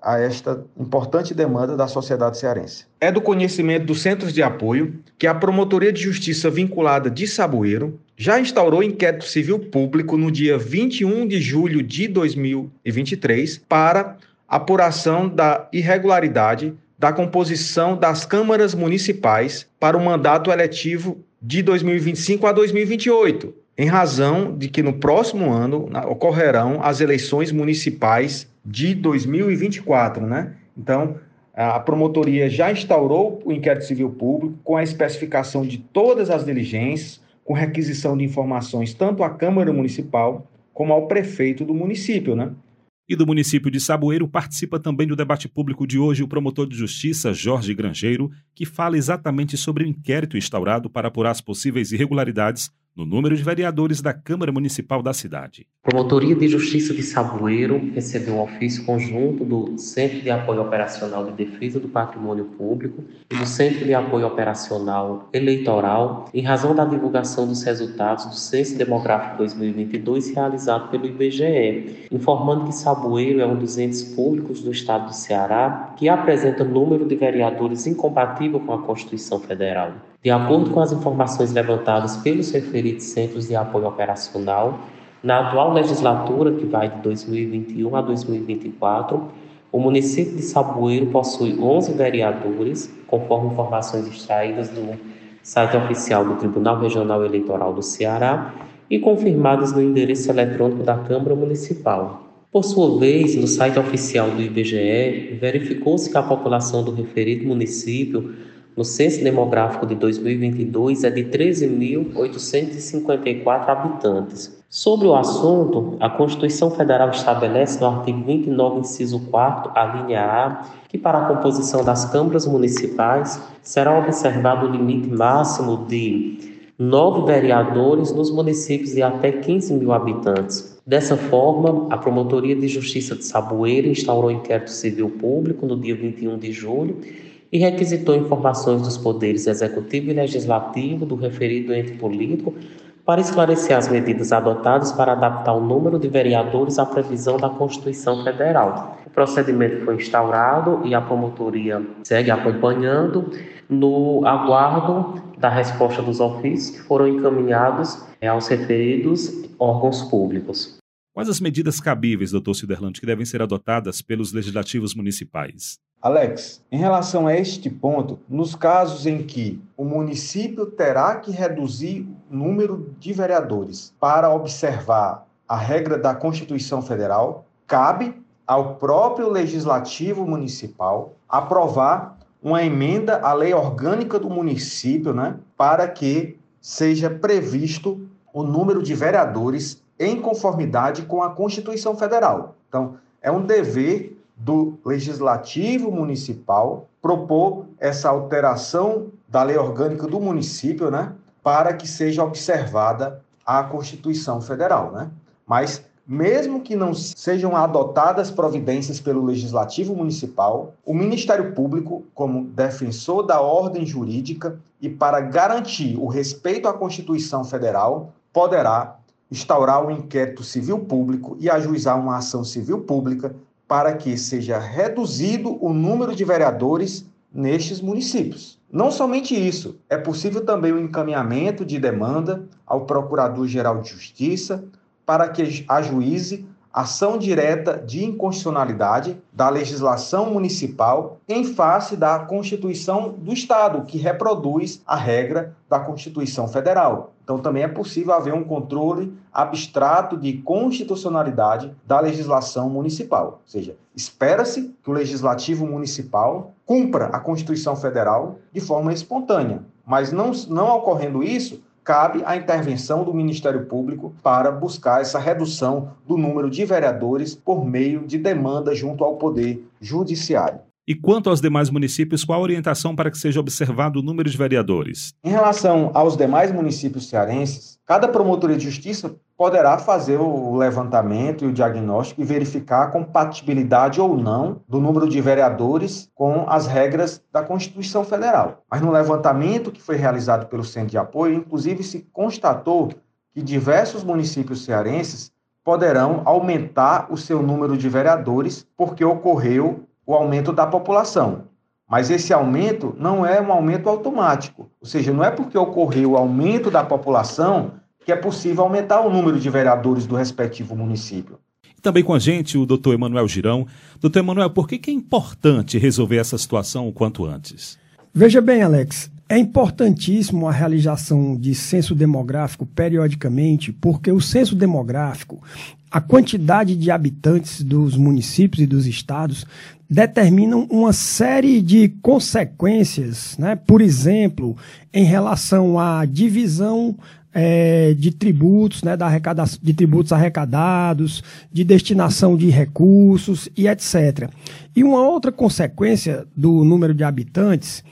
a esta importante demanda da sociedade cearense. É do conhecimento dos centros de apoio que a Promotoria de Justiça vinculada de Saboeiro já instaurou inquérito civil público no dia 21 de julho de 2023 para apuração da irregularidade da composição das câmaras municipais para o mandato eletivo de 2025 a 2028, em razão de que no próximo ano ocorrerão as eleições municipais de 2024, né? Então, a promotoria já instaurou o inquérito civil público com a especificação de todas as diligências, com requisição de informações tanto à Câmara Municipal como ao prefeito do município, né? E do município de Saboeiro participa também do debate público de hoje o promotor de justiça Jorge Grangeiro, que fala exatamente sobre o inquérito instaurado para apurar as possíveis irregularidades no número de vereadores da Câmara Municipal da cidade. Promotoria de Justiça de Saboeiro recebeu um ofício conjunto do Centro de Apoio Operacional de Defesa do Patrimônio Público e do Centro de Apoio Operacional Eleitoral em razão da divulgação dos resultados do Censo Demográfico 2022 realizado pelo IBGE, informando que Saboeiro é um dos entes públicos do estado do Ceará que apresenta número de vereadores incompatível com a Constituição Federal. De acordo com as informações levantadas pelos referidos Centros de Apoio Operacional, na atual legislatura, que vai de 2021 a 2024, o município de Saboeiro possui 11 vereadores, conforme informações extraídas do site oficial do Tribunal Regional Eleitoral do Ceará e confirmadas no endereço eletrônico da Câmara Municipal. Por sua vez, no site oficial do IBGE, verificou-se que a população do referido município no censo demográfico de 2022 é de 13.854 habitantes. Sobre o assunto, a Constituição Federal estabelece no artigo 29, inciso 4, a linha A, que para a composição das câmaras municipais será observado o limite máximo de nove vereadores nos municípios de até 15 mil habitantes. Dessa forma, a Promotoria de Justiça de Saboeira instaurou inquérito civil público no dia 21 de julho e requisitou informações dos poderes executivo e legislativo do referido ente político para esclarecer as medidas adotadas para adaptar o número de vereadores à previsão da Constituição Federal. O procedimento foi instaurado e a promotoria segue acompanhando no aguardo da resposta dos ofícios que foram encaminhados eh, aos referidos órgãos públicos. Quais as medidas cabíveis, doutor Ciderlante, que devem ser adotadas pelos legislativos municipais? Alex, em relação a este ponto, nos casos em que o município terá que reduzir o número de vereadores para observar a regra da Constituição Federal, cabe ao próprio legislativo municipal aprovar uma emenda à lei orgânica do município, né, para que seja previsto o número de vereadores em conformidade com a Constituição Federal. Então, é um dever do Legislativo Municipal propor essa alteração da lei orgânica do município, né, para que seja observada a Constituição Federal, né? Mas mesmo que não sejam adotadas providências pelo Legislativo Municipal, o Ministério Público, como defensor da ordem jurídica e para garantir o respeito à Constituição Federal, poderá instaurar um inquérito civil público e ajuizar uma ação civil pública para que seja reduzido o número de vereadores nestes municípios. Não somente isso, é possível também o encaminhamento de demanda ao Procurador-Geral de Justiça para que ajuize ação direta de inconstitucionalidade da legislação municipal em face da Constituição do Estado, que reproduz a regra da Constituição Federal. Então, também é possível haver um controle abstrato de constitucionalidade da legislação municipal. Ou seja, espera-se que o legislativo municipal cumpra a Constituição Federal de forma espontânea. Mas, não, não ocorrendo isso, cabe a intervenção do Ministério Público para buscar essa redução do número de vereadores por meio de demanda junto ao Poder Judiciário. E quanto aos demais municípios, qual a orientação para que seja observado o número de vereadores? Em relação aos demais municípios cearenses, cada promotoria de justiça poderá fazer o levantamento e o diagnóstico e verificar a compatibilidade ou não do número de vereadores com as regras da Constituição Federal. Mas no levantamento que foi realizado pelo Centro de Apoio, inclusive se constatou que diversos municípios cearenses poderão aumentar o seu número de vereadores porque ocorreu o aumento da população. Mas esse aumento não é um aumento automático, ou seja, não é porque ocorreu o aumento da população que é possível aumentar o número de vereadores do respectivo município. E também com a gente o doutor Emanuel Girão. Doutor Emanuel, por que, que é importante resolver essa situação o quanto antes? Veja bem, Alex, é importantíssimo a realização de censo demográfico periodicamente, porque o censo demográfico, a quantidade de habitantes dos municípios e dos estados determinam uma série de consequências, né? por exemplo, em relação à divisão é, de tributos, né, da arrecadação, de tributos arrecadados, de destinação de recursos e etc. E uma outra consequência do número de habitantes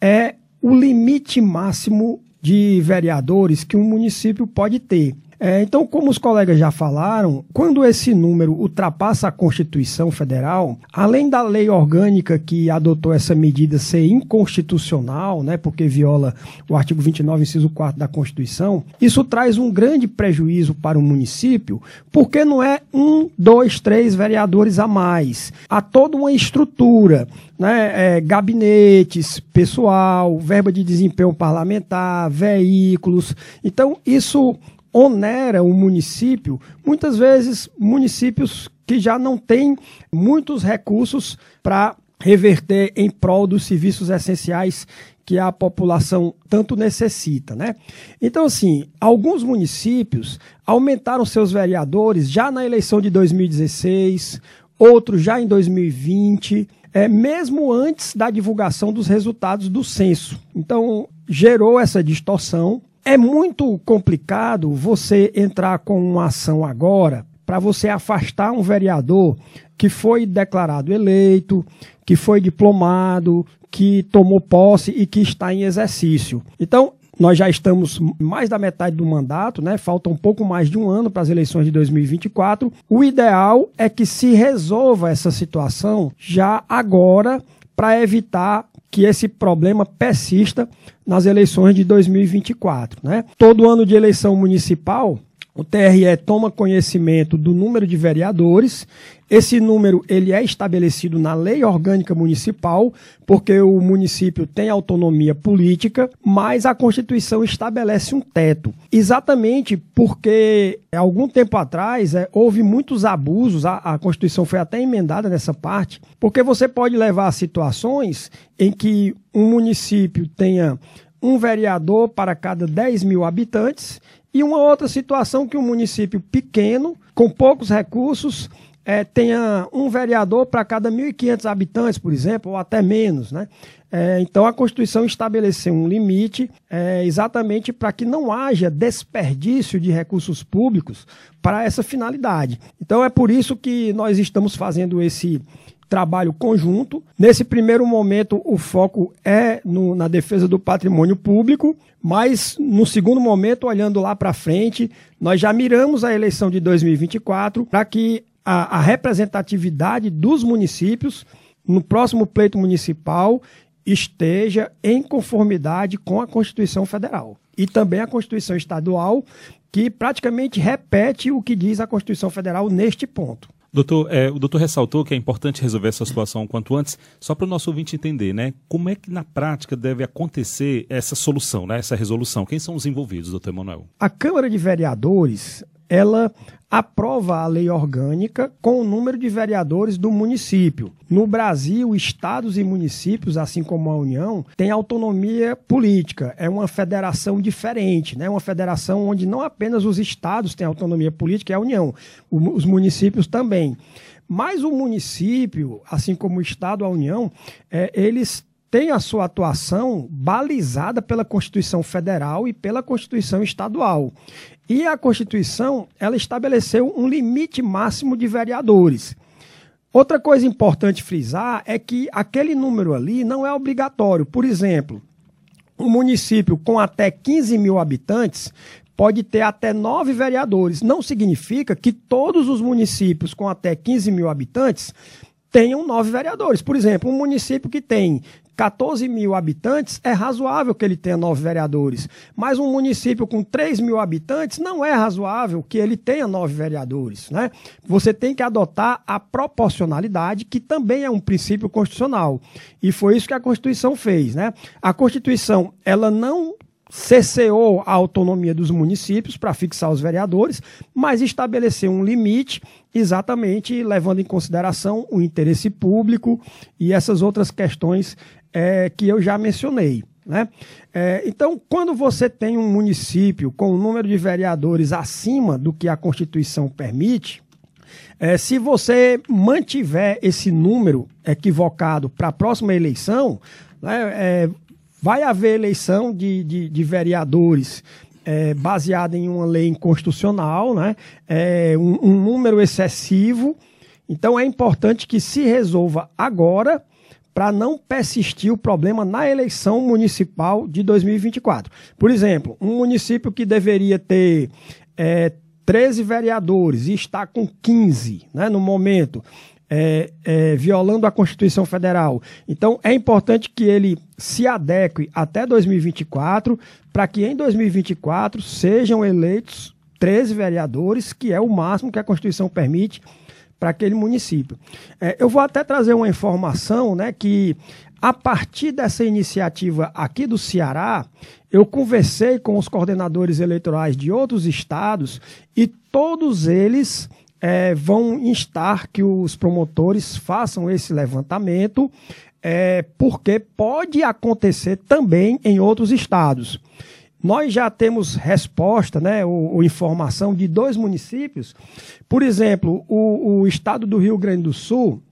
é o limite máximo de vereadores que um município pode ter. É, então, como os colegas já falaram, quando esse número ultrapassa a Constituição Federal, além da lei orgânica que adotou essa medida ser inconstitucional, né, porque viola o artigo 29, inciso 4 da Constituição, isso traz um grande prejuízo para o município, porque não é um, dois, três vereadores a mais. Há toda uma estrutura, né, é, gabinetes, pessoal, verba de desempenho parlamentar, veículos. Então, isso onera o município, muitas vezes municípios que já não têm muitos recursos para reverter em prol dos serviços essenciais que a população tanto necessita, né? Então, assim, alguns municípios aumentaram seus vereadores já na eleição de 2016, outros já em 2020. é, mesmo antes da divulgação dos resultados do censo. Então, gerou essa distorção. É muito complicado você entrar com uma ação agora para você afastar um vereador que foi declarado eleito, que foi diplomado, que tomou posse e que está em exercício. Então, nós já estamos mais da metade do mandato, né? Falta um pouco mais de um ano para as eleições de 2024. O ideal é que se resolva essa situação já agora para evitar que esse problema persista nas eleições de 2024, né? Todo ano de eleição municipal, o TRE toma conhecimento do número de vereadores. Esse número ele é estabelecido na lei orgânica municipal, porque o município tem autonomia política, mas a Constituição estabelece um teto. Exatamente porque algum tempo atrás é, houve muitos abusos, a, a Constituição foi até emendada nessa parte, porque você pode levar a situações em que um município tenha um vereador para cada 10 mil habitantes e uma outra situação que um município pequeno, com poucos recursos, é, tenha um vereador para cada 1.500 habitantes, por exemplo, ou até menos. Né? É, então, a Constituição estabeleceu um limite é, exatamente para que não haja desperdício de recursos públicos para essa finalidade. Então, é por isso que nós estamos fazendo esse trabalho conjunto. Nesse primeiro momento, o foco é no, na defesa do patrimônio público, mas no segundo momento, olhando lá para frente, nós já miramos a eleição de 2024 para que a, a representatividade dos municípios no próximo pleito municipal esteja em conformidade com a Constituição Federal e também a Constituição Estadual, que praticamente repete o que diz a Constituição Federal neste ponto. Doutor, é, o doutor ressaltou que é importante resolver essa situação o quanto antes, só para o nosso ouvinte entender, né? Como é que na prática deve acontecer essa solução, né? essa resolução? Quem são os envolvidos, doutor Emanuel? A Câmara de Vereadores, ela aprova a lei orgânica com o número de vereadores do município. No Brasil, estados e municípios, assim como a União, têm autonomia política. É uma federação diferente, né? Uma federação onde não apenas os estados têm autonomia política, é a União, os municípios também. Mas o município, assim como o estado, a União, é, eles tem a sua atuação balizada pela Constituição Federal e pela Constituição Estadual. E a Constituição, ela estabeleceu um limite máximo de vereadores. Outra coisa importante frisar é que aquele número ali não é obrigatório. Por exemplo, um município com até 15 mil habitantes pode ter até nove vereadores. Não significa que todos os municípios com até 15 mil habitantes tenham nove vereadores. Por exemplo, um município que tem 14 mil habitantes, é razoável que ele tenha nove vereadores. Mas um município com 3 mil habitantes não é razoável que ele tenha nove vereadores. Né? Você tem que adotar a proporcionalidade, que também é um princípio constitucional. E foi isso que a Constituição fez. Né? A Constituição ela não cesseou a autonomia dos municípios para fixar os vereadores, mas estabeleceu um limite, exatamente levando em consideração o interesse público e essas outras questões é, que eu já mencionei. Né? É, então, quando você tem um município com um número de vereadores acima do que a Constituição permite, é, se você mantiver esse número equivocado para a próxima eleição, né, é, vai haver eleição de, de, de vereadores é, baseada em uma lei inconstitucional, né? É, um, um número excessivo. Então é importante que se resolva agora para não persistir o problema na eleição municipal de 2024. Por exemplo, um município que deveria ter é, 13 vereadores e está com 15 né, no momento, é, é, violando a Constituição Federal. Então, é importante que ele se adeque até 2024, para que em 2024 sejam eleitos 13 vereadores, que é o máximo que a Constituição permite para aquele município. É, eu vou até trazer uma informação né, que, a partir dessa iniciativa aqui do Ceará, eu conversei com os coordenadores eleitorais de outros estados e todos eles é, vão instar que os promotores façam esse levantamento, é, porque pode acontecer também em outros estados. Nós já temos resposta, né, ou, ou informação de dois municípios. Por exemplo, o, o estado do Rio Grande do Sul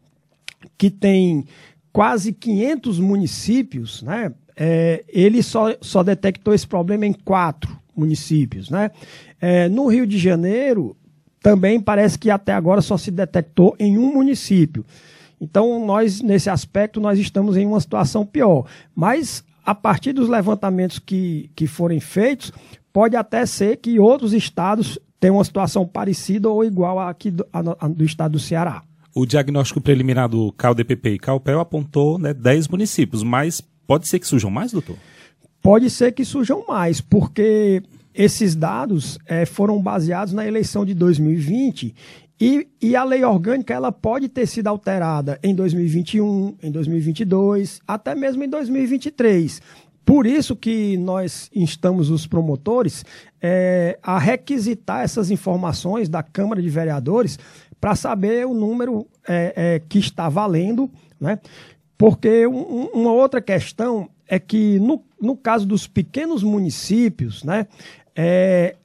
que tem quase 500 municípios, né? É, ele só, só detectou esse problema em quatro municípios, né? É, no Rio de Janeiro, também parece que até agora só se detectou em um município. Então, nós, nesse aspecto, nós estamos em uma situação pior. Mas, a partir dos levantamentos que, que forem feitos, pode até ser que outros estados tenham uma situação parecida ou igual à aqui do, a, do estado do Ceará. O diagnóstico preliminar do CalDPP e CalPEL apontou né, 10 municípios, mas pode ser que surjam mais, doutor? Pode ser que surjam mais, porque esses dados é, foram baseados na eleição de 2020 e, e, a lei orgânica ela pode ter sido alterada em 2021, em 2022, até mesmo em 2023. Por isso que nós instamos os promotores é, a requisitar essas informações da Câmara de Vereadores para saber o número é, é, que está valendo, né? Porque um, uma outra questão é que no, no caso dos pequenos municípios, né, é,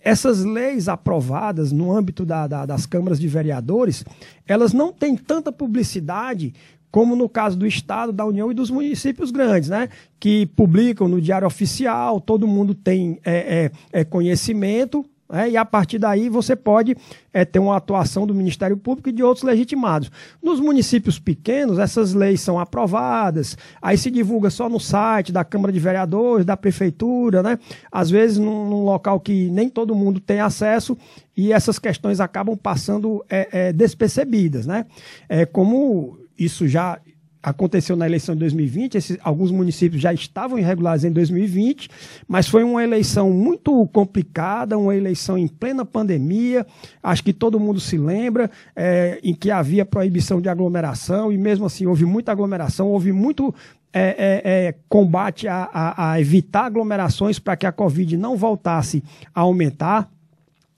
essas leis aprovadas no âmbito da, da, das câmaras de vereadores, elas não têm tanta publicidade como no caso do Estado, da União e dos municípios grandes, né? Que publicam no Diário Oficial, todo mundo tem é, é, é conhecimento, é, e a partir daí você pode é, ter uma atuação do Ministério Público e de outros legitimados. Nos municípios pequenos, essas leis são aprovadas, aí se divulga só no site da Câmara de Vereadores, da Prefeitura, né? às vezes num, num local que nem todo mundo tem acesso e essas questões acabam passando é, é despercebidas. Né? É, como isso já aconteceu na eleição de 2020, esses, alguns municípios já estavam irregulares em 2020, mas foi uma eleição muito complicada, uma eleição em plena pandemia, acho que todo mundo se lembra, é, em que havia proibição de aglomeração, e mesmo assim houve muita aglomeração, houve muito é, é, é, combate a, a, a, evitar aglomerações para que a Covid não voltasse a aumentar.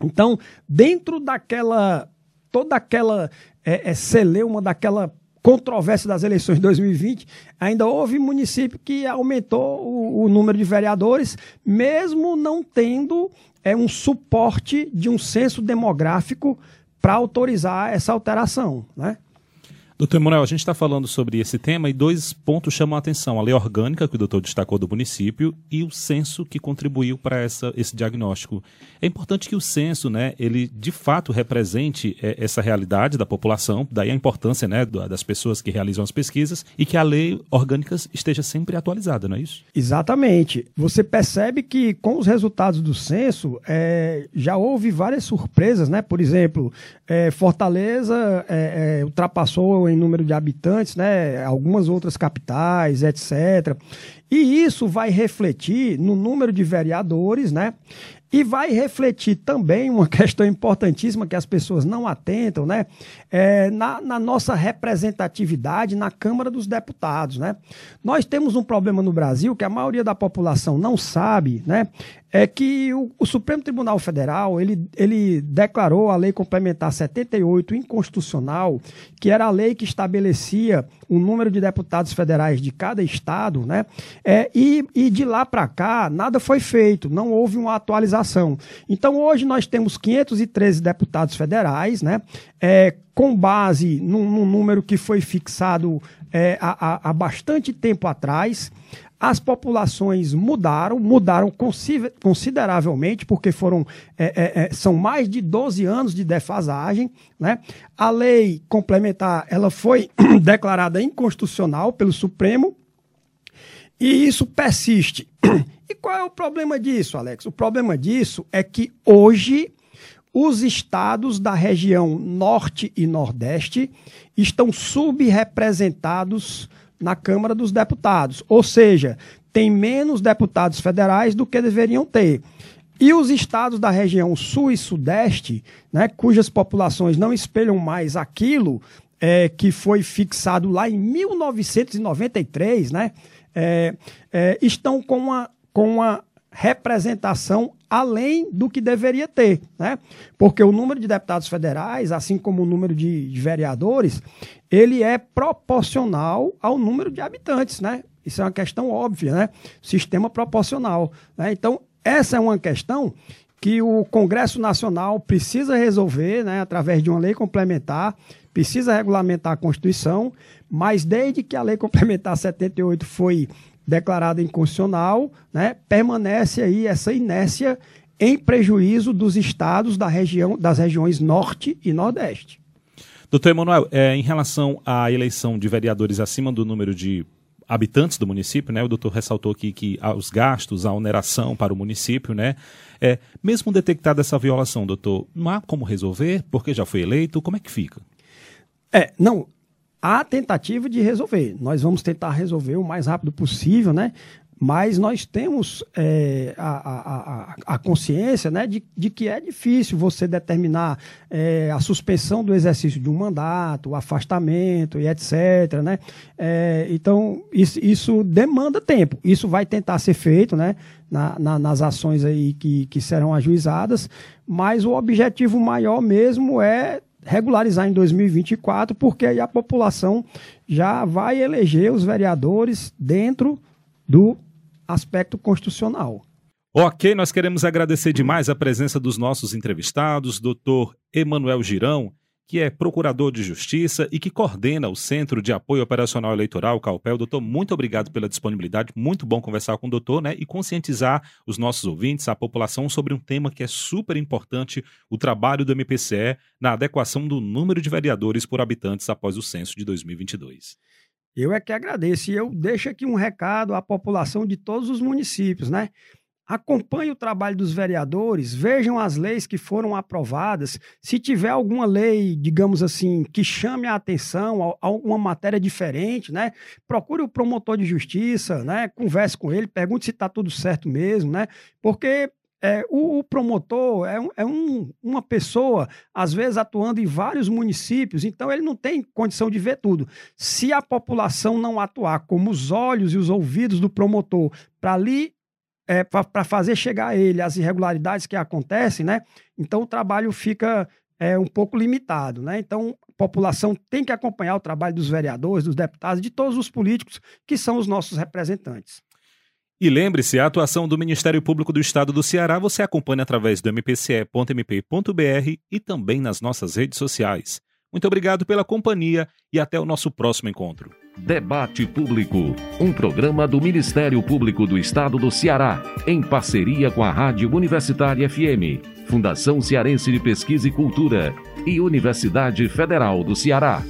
Então, dentro daquela, toda aquela é, é, celeuma, daquela controvérsia das eleições de 2020, ainda houve município que aumentou o, o número de vereadores, mesmo não tendo é, um suporte de um censo demográfico para autorizar essa alteração. Né? Doutor Emanuel, a gente está falando sobre esse tema e dois pontos chamam a atenção: a lei orgânica, que o doutor destacou do município, e o censo que contribuiu para esse diagnóstico. É importante que o censo, né, ele de fato represente é, essa realidade da população, daí a importância né, das pessoas que realizam as pesquisas, e que a lei orgânica esteja sempre atualizada, não é isso? Exatamente. Você percebe que com os resultados do censo é, já houve várias surpresas, né? Por exemplo, é, Fortaleza é, é, ultrapassou em número de habitantes, né, algumas outras capitais, etc. E isso vai refletir no número de vereadores, né? E vai refletir também uma questão importantíssima que as pessoas não atentam, né? É, na, na, nossa representatividade na Câmara dos Deputados, né? Nós temos um problema no Brasil que a maioria da população não sabe, né? É que o, o Supremo Tribunal Federal, ele, ele declarou a Lei Complementar 78 inconstitucional, que era a lei que estabelecia o número de deputados federais de cada estado, né? É, e, e de lá para cá, nada foi feito, não houve uma atualização. Então, hoje nós temos 513 deputados federais, né? É, com base num, número que foi fixado é, há, há bastante tempo atrás. As populações mudaram, mudaram consideravelmente, porque foram é, é, é são mais de 12 anos de defasagem. Né? A lei complementar ela foi declarada inconstitucional pelo Supremo e isso persiste. E qual é o problema disso, Alex? O problema disso é que hoje os estados da região norte e nordeste estão subrepresentados na Câmara dos Deputados, ou seja, tem menos deputados federais do que deveriam ter. E os estados da região sul e sudeste, né, cujas populações não espelham mais aquilo é, que foi fixado lá em 1993, né, é, é, estão com uma, com uma representação além do que deveria ter, né? Porque o número de deputados federais, assim como o número de, de vereadores, ele é proporcional ao número de habitantes, né? Isso é uma questão óbvia, né? Sistema proporcional. Né? Então, essa é uma questão que o Congresso Nacional precisa resolver, né, através de uma lei complementar, precisa regulamentar a Constituição, mas desde que a lei complementar 78 foi declarada inconstitucional, né, permanece aí essa inércia em prejuízo dos estados da região, das regiões Norte e Nordeste. Doutor Emanuel, é, em relação à eleição de vereadores acima do número de habitantes do município, né? O doutor ressaltou aqui que os gastos, a oneração para o município, né? É, mesmo detectada essa violação, doutor, não há como resolver, porque já foi eleito, como é que fica? É, não, há tentativa de resolver. Nós vamos tentar resolver o mais rápido possível, né? Mas nós temos é, a, a, a, consciência né, de, de que é difícil você determinar é, a suspensão do exercício de um mandato, o afastamento e etc. Né? É, então, isso, isso, demanda tempo. Isso vai tentar ser feito né, na, na, nas ações aí que, que serão ajuizadas, mas o objetivo maior mesmo é regularizar em 2024, porque aí a população já vai eleger os vereadores dentro do aspecto constitucional. Ok, nós queremos agradecer demais a presença dos nossos entrevistados, doutor Emanuel Girão, que é procurador de justiça e que coordena o Centro de Apoio Operacional Eleitoral, CAUPEL. Doutor, muito obrigado pela disponibilidade. Muito bom conversar com o doutor, né? E conscientizar os nossos ouvintes, a população, sobre um tema que é super importante: o trabalho do MPCE na adequação do número de vereadores por habitantes após o censo de 2022. Eu é que agradeço. E eu deixo aqui um recado à população de todos os municípios, né? Acompanhe o trabalho dos vereadores, vejam as leis que foram aprovadas. Se tiver alguma lei, digamos assim, que chame a atenção, alguma matéria diferente, né? Procure o promotor de justiça, né? Converse com ele, pergunte se está tudo certo mesmo, né? Porque é, o, o, promotor é, um, é um, uma pessoa, às vezes, atuando em vários municípios, então ele não tem condição de ver tudo. Se a população não atuar como os olhos e os ouvidos do promotor para ali, é, para fazer chegar a ele as irregularidades que acontecem, né? Então o trabalho fica é, um pouco limitado, né? Então a população tem que acompanhar o trabalho dos vereadores, dos deputados, de todos os políticos que são os nossos representantes. E lembre-se, a atuação do Ministério Público do Estado do Ceará você acompanha através do mpce.mp.br e também nas nossas redes sociais. Muito obrigado pela companhia e até o nosso próximo encontro. Debate Público, um programa do Ministério Público do Estado do Ceará, em parceria com a Rádio Universitária FM, Fundação Cearense de Pesquisa e Cultura e Universidade Federal do Ceará.